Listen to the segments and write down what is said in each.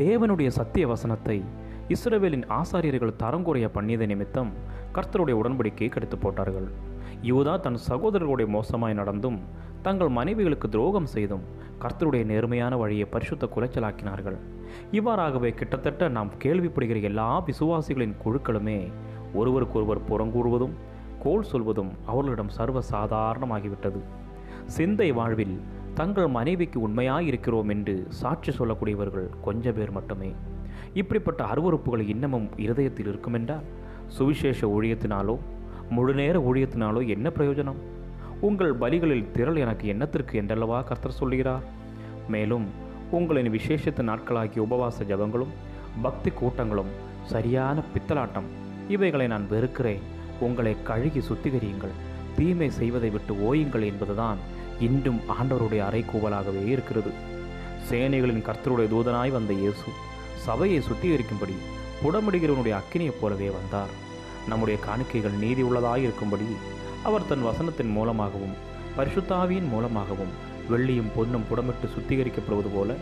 தேவனுடைய சத்திய வசனத்தை இஸ்ரவேலின் ஆசாரியர்கள் தரங்குறைய பண்ணியது நிமித்தம் கர்த்தருடைய உடன்படிக்கையை கெடுத்து போட்டார்கள். யூதா தன் சகோதரர்களுடைய மோசமாய் நடந்தும் தங்கள் மனைவிகளுக்கு துரோகம் செய்தும் கர்த்தருடைய நேர்மையான வழியை பரிசுத்த குலைச்சலாக்கினார்கள். இவ்வாறாகவே கிட்டத்தட்ட நாம் கேள்விப்படுகிற எல்லா விசுவாசிகளின் குழுக்களுமே ஒருவருக்கொருவர் புறங்கூறுவதும் கோல் சொல்வதும் அவர்களிடம் சர்வ சாதாரணமாகிவிட்டது சிந்தை வாழ்வில் தங்கள் மனைவிக்கு உண்மையாக இருக்கிறோம் என்று சாட்சி சொல்லக்கூடியவர்கள் கொஞ்ச பேர் மட்டுமே. இப்படிப்பட்ட அருவறுப்புகள் இன்னமும் இருதயத்தில் இருக்குமென்றால் சுவிசேஷ ஊழியத்தினாலோ முழுநேர ஊழியத்தினாலோ என்ன பிரயோஜனம்? உங்கள் பலிகளில் திரள் எனக்கு என்னத்திற்கு என்றல்லவா கர்த்தர் சொல்கிறார் மேலும் உங்களின் விசேஷத்து நாட்களாகிய உபவாச ஜபங்களும் பக்தி கூட்டங்களும் சரியான பித்தலாட்டம் இவைகளை நான் வெறுக்கிறேன். உங்களை கழுகி சுத்திகரியுங்கள். தீமை செய்வதை விட்டு ஓயுங்கள் என்பதுதான் இன்றும் ஆண்டவருடைய அறைக்கூவலாகவே இருக்கிறது. சேனைகளின் கர்த்தருடைய தூதனாய் வந்த இயேசு சபையை சுத்திகரிக்கும்படி புடமிடுகிறவனுடைய அக்கினியைப் போலவே வந்தார். நம்முடைய காணிக்கைகள் நீதி உள்ளதாக இருக்கும்படி அவர் தன் வசனத்தின் மூலமாகவும் பரிசுத்தாவியின் மூலமாகவும் வெள்ளியும் பொன்னும் புடமிட்டு சுத்திகரிக்கப்படுவது போல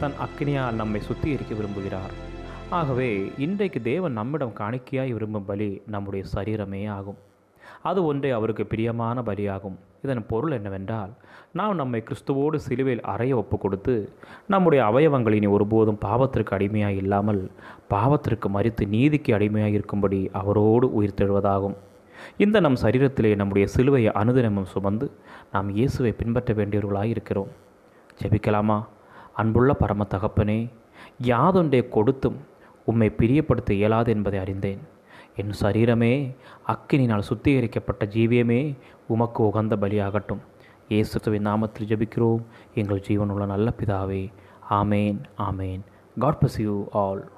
தன் அக்கினியால் நம்மை சுத்திகரிக்க விரும்புகிறார். ஆகவே இன்றைக்கு தேவன் நம்மிடம் காணிக்கையாய் விரும்பும் பலி நம்முடைய சரீரமே ஆகும். அது ஒன்றே அவருக்கு பிரியமான பலியாகும் இதன் பொருள் என்னவென்றால் நாம் நம்மை கிறிஸ்துவோடு சிலுவையில் அறைய ஒப்பு கொடுத்து நம்முடைய அவயவங்களினி ஒருபோதும் பாவத்திற்கு அடிமையாக இல்லாமல் பாவத்திற்கு மறித்து நீதிக்கு அடிமையாக இருக்கும்படி அவரோடு உயிர் தெழுவதாகும் இந்த நம் சரீரத்திலே நம்முடைய சிலுவையை அனுதினமும் சுமந்து நாம் இயேசுவை பின்பற்ற வேண்டியவர்களாக இருக்கிறோம். ஜெபிக்கலாமா? அன்புள்ள பரம தகப்பனே யாதொன்றை கொடுத்தும் உம்மை பிரியப்படுத்த இயலாது என்பதை அறிந்தேன். என் சரீரமே அக்கினினால் சுத்திகரிக்கப்பட்ட ஜீவியமே உமக்கு உகந்த பலியாகட்டும். இயேசுவின் நாமத்தில் ஜபிக்கிறோம். எங்கள் ஜீவனுள்ள நல்ல பிதாவே. ஆமேன் ஆமேன். God bless you all